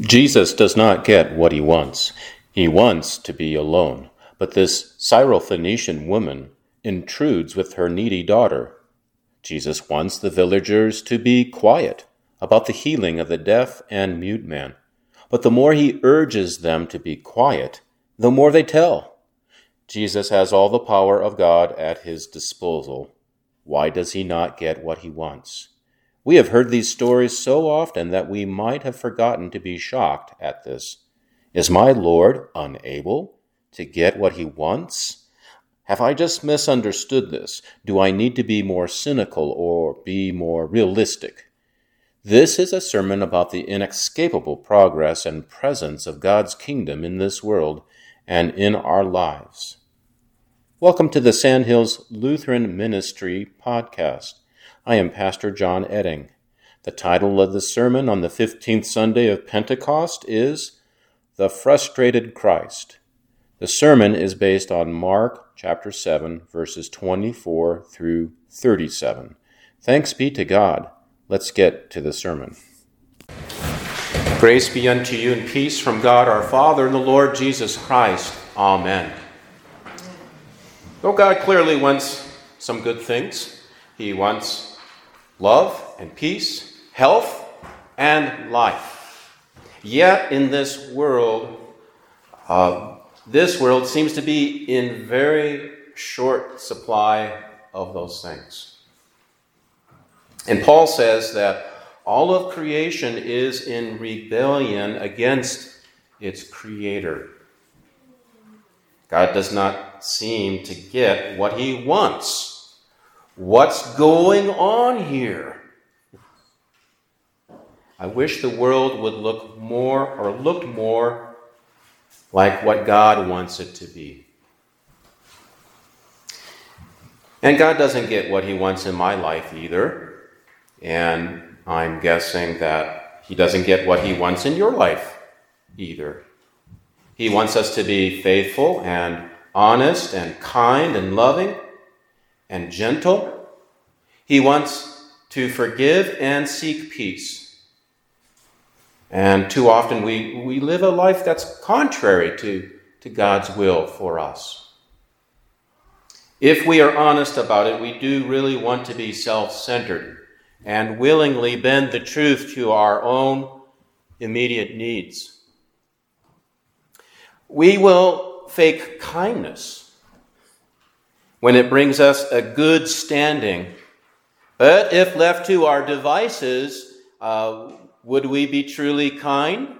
Jesus does not get what he wants. He wants to be alone. But this Syrophoenician woman intrudes with her needy daughter. Jesus wants the villagers to be quiet about the healing of the deaf and mute man. But the more he urges them to be quiet, the more they tell. Jesus has all the power of God at his disposal. Why does he not get what he wants? We have heard these stories so often that we might have forgotten to be shocked at this. Is my Lord unable to get what he wants? Have I just misunderstood this? Do I need to be more cynical or be more realistic? This is a sermon about the inescapable progress and presence of God's kingdom in this world and in our lives. Welcome to the Sandhills Lutheran Ministry podcast. I am Pastor John Edding. The title of the sermon on the 15th Sunday of Pentecost is The Frustrated Christ. The sermon is based on Mark chapter 7, verses 24 through 37. Thanks be to God. Let's get to the sermon. Grace be unto you and peace from God our Father and the Lord Jesus Christ. Amen. Though God clearly wants some good things, He wants love and peace, health and life. Yet in this world, uh, this world seems to be in very short supply of those things. And Paul says that all of creation is in rebellion against its creator. God does not seem to get what he wants What's going on here? I wish the world would look more or look more like what God wants it to be. And God doesn't get what He wants in my life either. And I'm guessing that He doesn't get what He wants in your life either. He wants us to be faithful and honest and kind and loving and gentle. He wants to forgive and seek peace. And too often we, we live a life that's contrary to, to God's will for us. If we are honest about it, we do really want to be self centered and willingly bend the truth to our own immediate needs. We will fake kindness when it brings us a good standing. But if left to our devices, uh, would we be truly kind?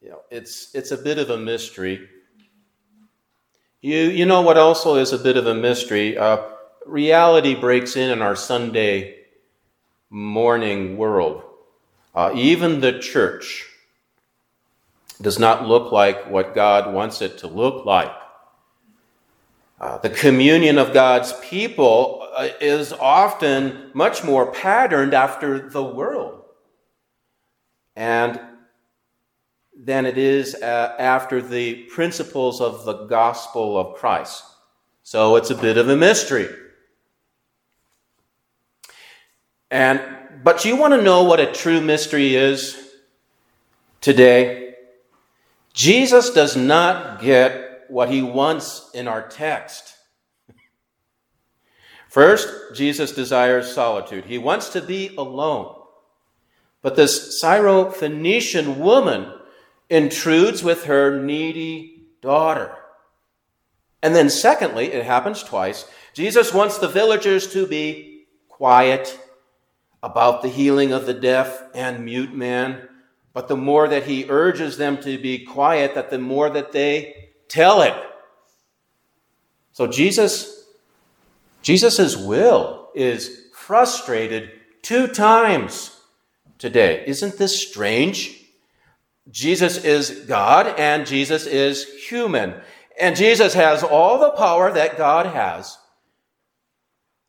You know, it's, it's a bit of a mystery. You, you know what also is a bit of a mystery? Uh, reality breaks in in our Sunday morning world. Uh, even the church does not look like what God wants it to look like. Uh, the communion of God's people uh, is often much more patterned after the world and than it is uh, after the principles of the gospel of Christ. So it's a bit of a mystery. And but you want to know what a true mystery is today? Jesus does not get what he wants in our text. First, Jesus desires solitude. He wants to be alone. But this Syrophoenician woman intrudes with her needy daughter. And then, secondly, it happens twice. Jesus wants the villagers to be quiet about the healing of the deaf and mute man. But the more that he urges them to be quiet, that the more that they tell it. So Jesus, Jesus' will is frustrated two times today. Isn't this strange? Jesus is God and Jesus is human. And Jesus has all the power that God has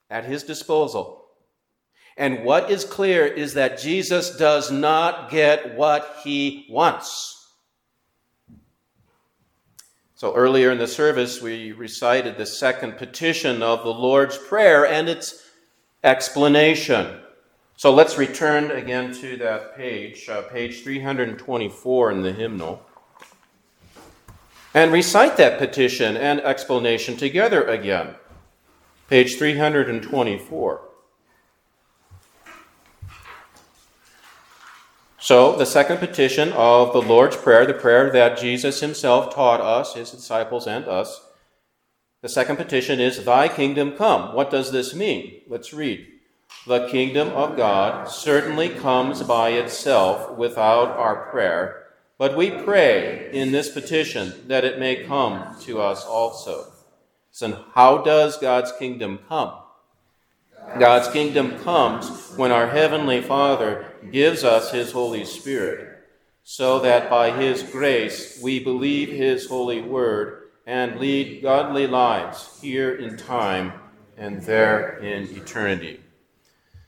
at his disposal. And what is clear is that Jesus does not get what he wants. So earlier in the service, we recited the second petition of the Lord's Prayer and its explanation. So let's return again to that page, uh, page 324 in the hymnal, and recite that petition and explanation together again. Page 324. So, the second petition of the Lord's Prayer, the prayer that Jesus himself taught us, his disciples, and us, the second petition is, Thy kingdom come. What does this mean? Let's read. The kingdom of God certainly comes by itself without our prayer, but we pray in this petition that it may come to us also. So, how does God's kingdom come? God's kingdom comes when our Heavenly Father gives us His Holy Spirit, so that by His grace we believe His holy word and lead godly lives here in time and there in eternity.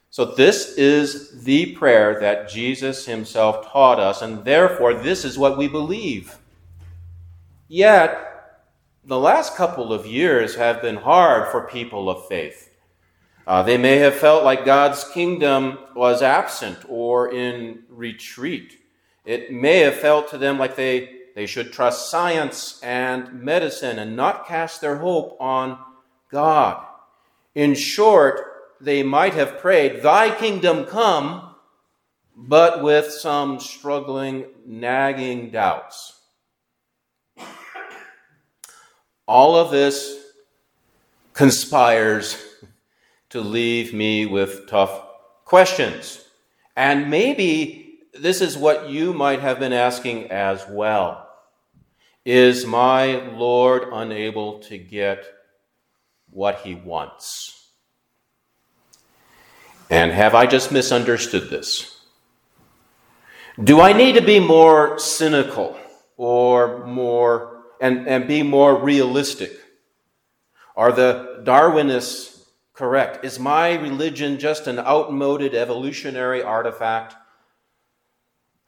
So, this is the prayer that Jesus himself taught us, and therefore, this is what we believe. Yet, the last couple of years have been hard for people of faith. Uh, they may have felt like God's kingdom was absent or in retreat. It may have felt to them like they, they should trust science and medicine and not cast their hope on God. In short, they might have prayed, Thy kingdom come, but with some struggling, nagging doubts. All of this conspires to leave me with tough questions. And maybe this is what you might have been asking as well. Is my Lord unable to get what he wants? And have I just misunderstood this? Do I need to be more cynical or more and, and be more realistic? Are the Darwinists correct? Is my religion just an outmoded evolutionary artifact?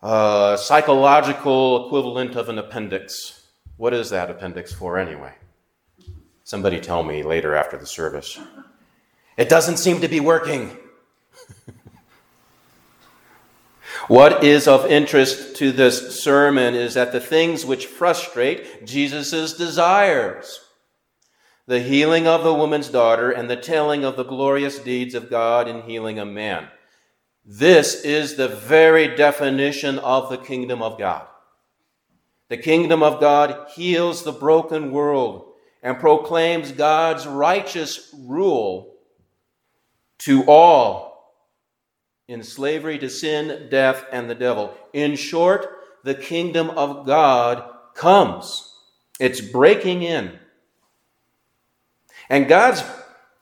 A psychological equivalent of an appendix. What is that appendix for anyway? Somebody tell me later after the service. It doesn't seem to be working. what is of interest to this sermon is that the things which frustrate Jesus' desires the healing of the woman's daughter and the telling of the glorious deeds of God in healing a man. This is the very definition of the kingdom of God. The kingdom of God heals the broken world and proclaims God's righteous rule to all in slavery to sin, death, and the devil. In short, the kingdom of God comes. It's breaking in. And God's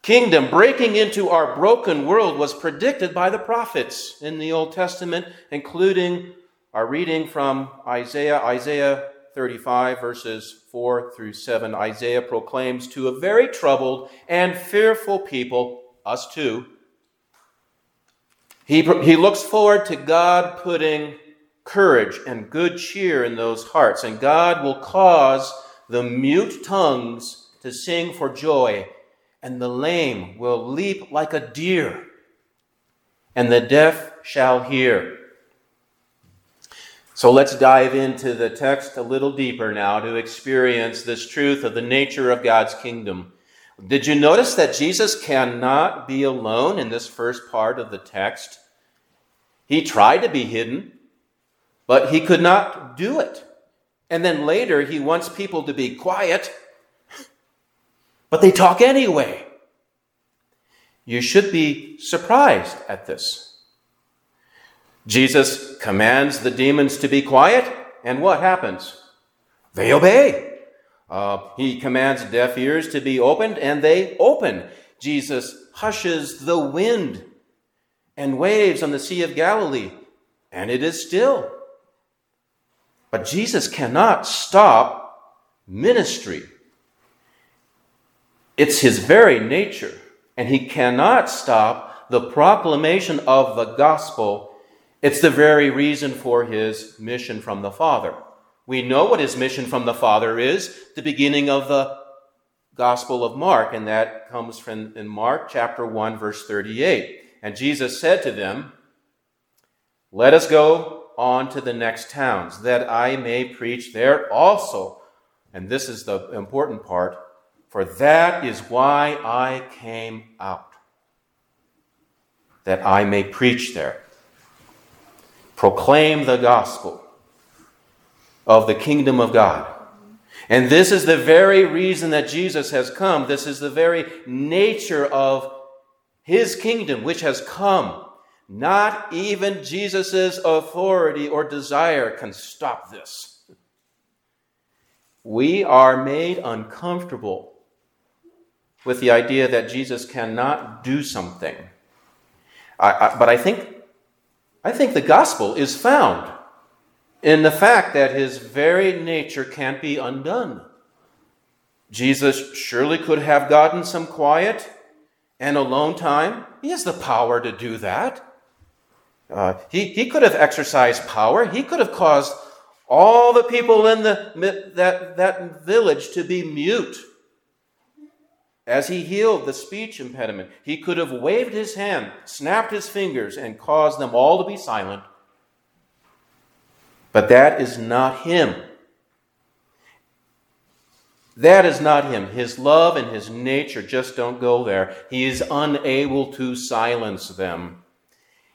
kingdom breaking into our broken world was predicted by the prophets in the Old Testament, including our reading from Isaiah, Isaiah 35, verses 4 through 7. Isaiah proclaims to a very troubled and fearful people, us too, he, he looks forward to God putting courage and good cheer in those hearts, and God will cause the mute tongues to sing for joy, and the lame will leap like a deer, and the deaf shall hear. So let's dive into the text a little deeper now to experience this truth of the nature of God's kingdom. Did you notice that Jesus cannot be alone in this first part of the text? He tried to be hidden, but he could not do it. And then later, he wants people to be quiet but they talk anyway. You should be surprised at this. Jesus commands the demons to be quiet, and what happens? They obey. Uh, he commands deaf ears to be opened, and they open. Jesus hushes the wind and waves on the Sea of Galilee, and it is still. But Jesus cannot stop ministry. It's his very nature, and he cannot stop the proclamation of the gospel. It's the very reason for his mission from the Father. We know what his mission from the Father is, the beginning of the Gospel of Mark, and that comes from in Mark chapter 1 verse 38. And Jesus said to them, Let us go on to the next towns, that I may preach there also. And this is the important part for that is why I came out, that I may preach there, proclaim the gospel of the kingdom of God. And this is the very reason that Jesus has come. This is the very nature of his kingdom which has come. Not even Jesus' authority or desire can stop this. We are made uncomfortable with the idea that Jesus cannot do something. I, I, but I think, I think the gospel is found in the fact that his very nature can't be undone. Jesus surely could have gotten some quiet and alone time. He has the power to do that. Uh, he, he could have exercised power. He could have caused all the people in the, that, that village to be mute as he healed the speech impediment, he could have waved his hand, snapped his fingers, and caused them all to be silent. But that is not him. That is not him. His love and his nature just don't go there. He is unable to silence them.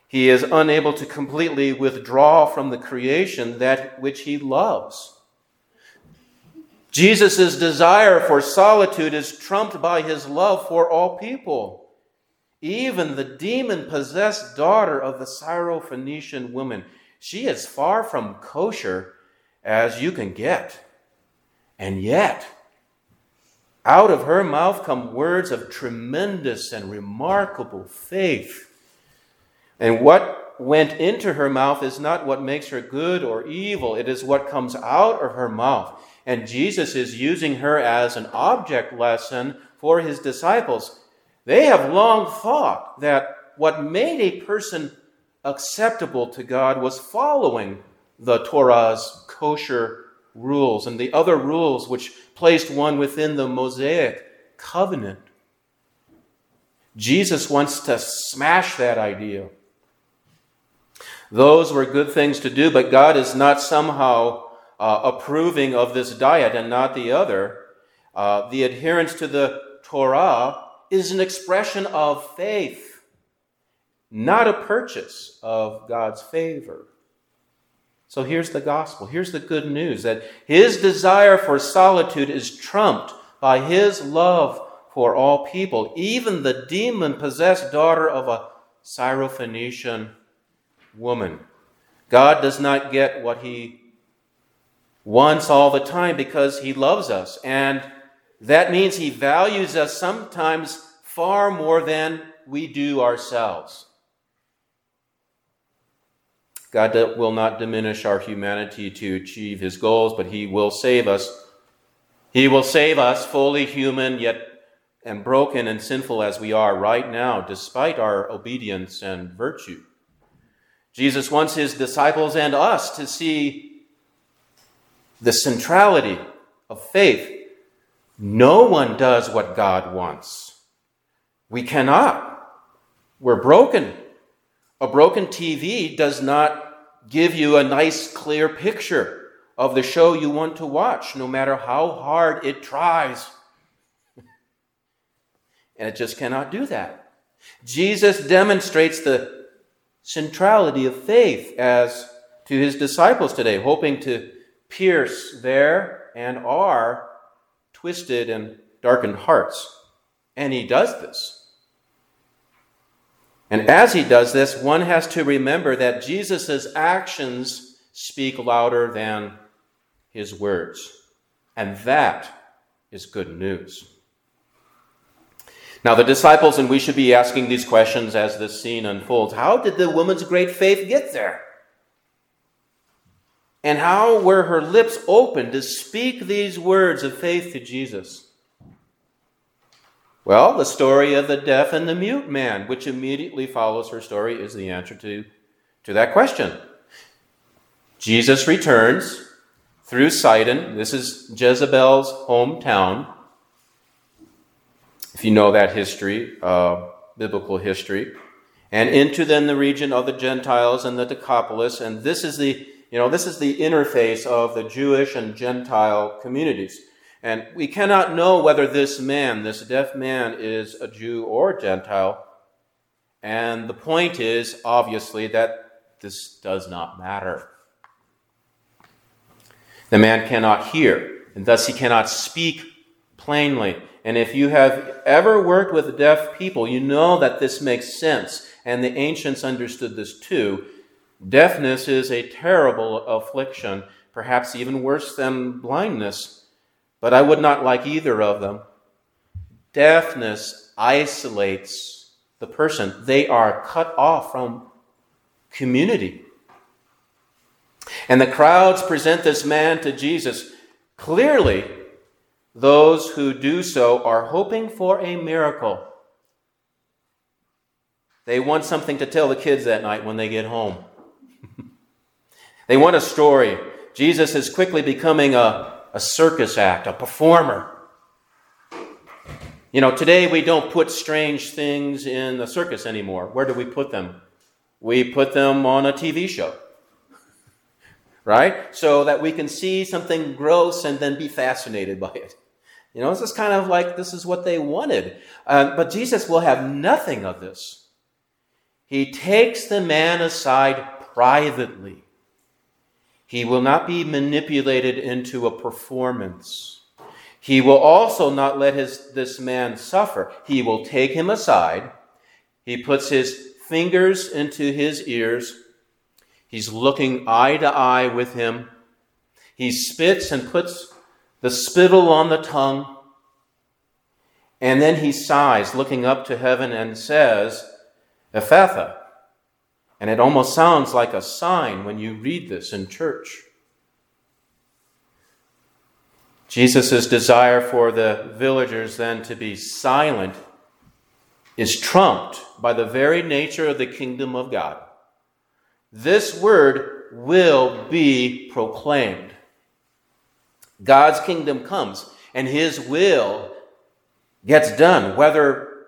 He is unable to completely withdraw from the creation that which he loves. Jesus' desire for solitude is trumped by his love for all people. Even the demon possessed daughter of the Syrophoenician woman, she is far from kosher as you can get. And yet, out of her mouth come words of tremendous and remarkable faith. And what went into her mouth is not what makes her good or evil, it is what comes out of her mouth and Jesus is using her as an object lesson for his disciples. They have long thought that what made a person acceptable to God was following the Torah's kosher rules and the other rules which placed one within the Mosaic covenant. Jesus wants to smash that idea. Those were good things to do, but God is not somehow uh, approving of this diet and not the other, uh, the adherence to the Torah is an expression of faith, not a purchase of God's favor. So here's the gospel. Here's the good news that his desire for solitude is trumped by his love for all people, even the demon possessed daughter of a Syrophoenician woman. God does not get what he once all the time because he loves us. And that means he values us sometimes far more than we do ourselves. God will not diminish our humanity to achieve his goals, but he will save us. He will save us, fully human, yet and broken and sinful as we are right now, despite our obedience and virtue. Jesus wants his disciples and us to see the centrality of faith. No one does what God wants. We cannot. We're broken. A broken TV does not give you a nice, clear picture of the show you want to watch, no matter how hard it tries. and it just cannot do that. Jesus demonstrates the centrality of faith as to his disciples today, hoping to pierce their and our twisted and darkened hearts. And he does this. And as he does this, one has to remember that Jesus' actions speak louder than his words. And that is good news. Now, the disciples, and we should be asking these questions as this scene unfolds how did the woman's great faith get there? And how were her lips open to speak these words of faith to Jesus? Well, the story of the deaf and the mute man, which immediately follows her story, is the answer to, to that question. Jesus returns through Sidon. This is Jezebel's hometown. If you know that history, uh, biblical history. and into then the region of the Gentiles and the Decapolis. And this is the, you know, this is the interface of the Jewish and Gentile communities. And we cannot know whether this man, this deaf man, is a Jew or Gentile. And the point is, obviously, that this does not matter. The man cannot hear, and thus he cannot speak plainly. And if you have ever worked with deaf people, you know that this makes sense. And the ancients understood this too. Deafness is a terrible affliction, perhaps even worse than blindness. But I would not like either of them. Deafness isolates the person, they are cut off from community. And the crowds present this man to Jesus. Clearly, those who do so are hoping for a miracle. They want something to tell the kids that night when they get home. They want a story. Jesus is quickly becoming a, a circus act, a performer. You know, today we don't put strange things in the circus anymore. Where do we put them? We put them on a TV show. Right? So that we can see something gross and then be fascinated by it. You know, this is kind of like this is what they wanted. Uh, but Jesus will have nothing of this. He takes the man aside privately. He will not be manipulated into a performance. He will also not let his, this man suffer. He will take him aside. He puts his fingers into his ears. He's looking eye to eye with him. He spits and puts the spittle on the tongue. And then he sighs, looking up to heaven, and says, Ephphatha. And it almost sounds like a sign when you read this in church. Jesus' desire for the villagers then to be silent is trumped by the very nature of the kingdom of God. This word will be proclaimed. God's kingdom comes and his will gets done, whether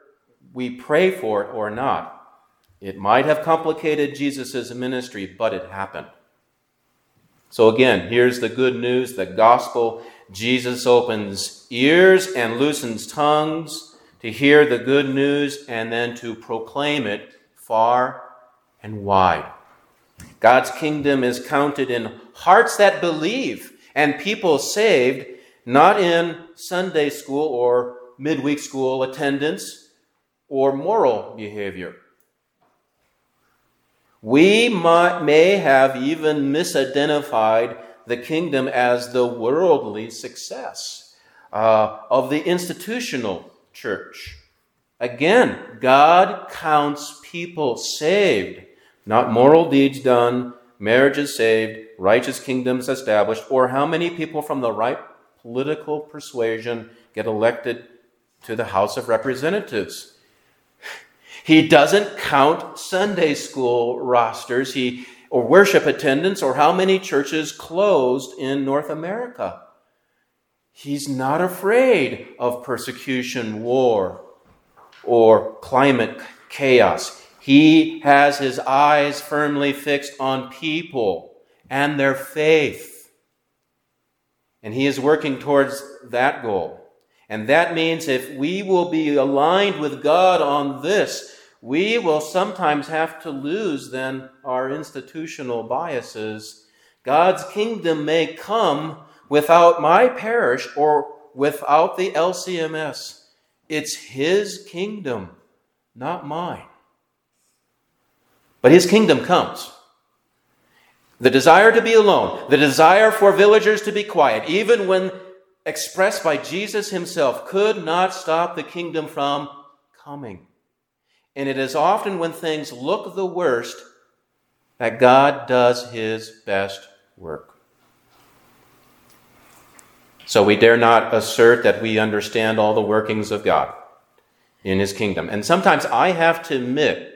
we pray for it or not. It might have complicated Jesus' ministry, but it happened. So, again, here's the good news the gospel. Jesus opens ears and loosens tongues to hear the good news and then to proclaim it far and wide. God's kingdom is counted in hearts that believe and people saved, not in Sunday school or midweek school attendance or moral behavior. We might, may have even misidentified the kingdom as the worldly success uh, of the institutional church. Again, God counts people saved, not moral deeds done, marriages saved, righteous kingdoms established, or how many people from the right political persuasion get elected to the House of Representatives. He doesn't count Sunday school rosters he, or worship attendance or how many churches closed in North America. He's not afraid of persecution, war, or climate chaos. He has his eyes firmly fixed on people and their faith. And he is working towards that goal. And that means if we will be aligned with God on this, we will sometimes have to lose then our institutional biases. God's kingdom may come without my parish or without the LCMS. It's His kingdom, not mine. But His kingdom comes. The desire to be alone, the desire for villagers to be quiet, even when expressed by Jesus Himself, could not stop the kingdom from coming. And it is often when things look the worst that God does His best work. So we dare not assert that we understand all the workings of God in His kingdom. And sometimes I have to admit,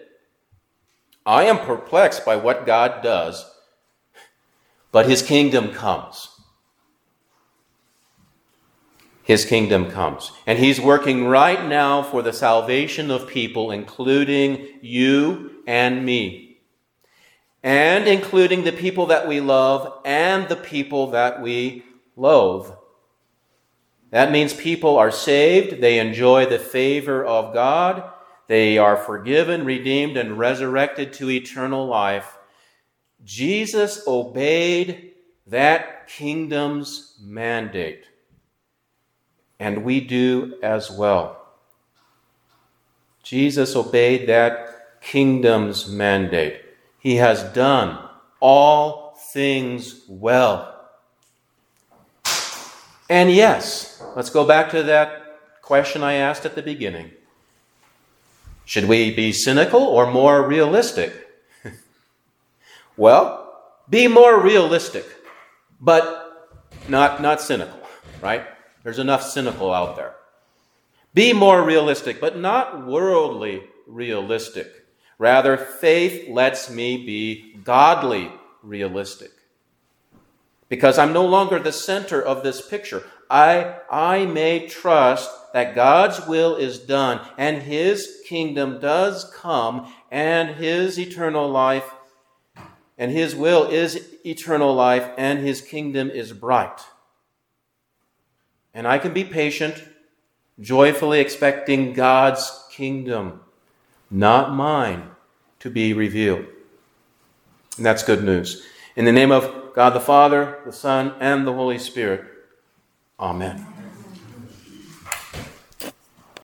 I am perplexed by what God does, but His kingdom comes. His kingdom comes. And he's working right now for the salvation of people, including you and me, and including the people that we love and the people that we loathe. That means people are saved, they enjoy the favor of God, they are forgiven, redeemed, and resurrected to eternal life. Jesus obeyed that kingdom's mandate and we do as well. Jesus obeyed that kingdom's mandate. He has done all things well. And yes, let's go back to that question I asked at the beginning. Should we be cynical or more realistic? well, be more realistic, but not, not cynical, right? There's enough cynical out there. Be more realistic, but not worldly realistic. Rather, faith lets me be godly realistic. Because I'm no longer the center of this picture. I, I may trust that God's will is done and His kingdom does come and His eternal life and His will is eternal life and His kingdom is bright. And I can be patient, joyfully expecting God's kingdom, not mine, to be revealed. And that's good news. In the name of God the Father, the Son, and the Holy Spirit, Amen.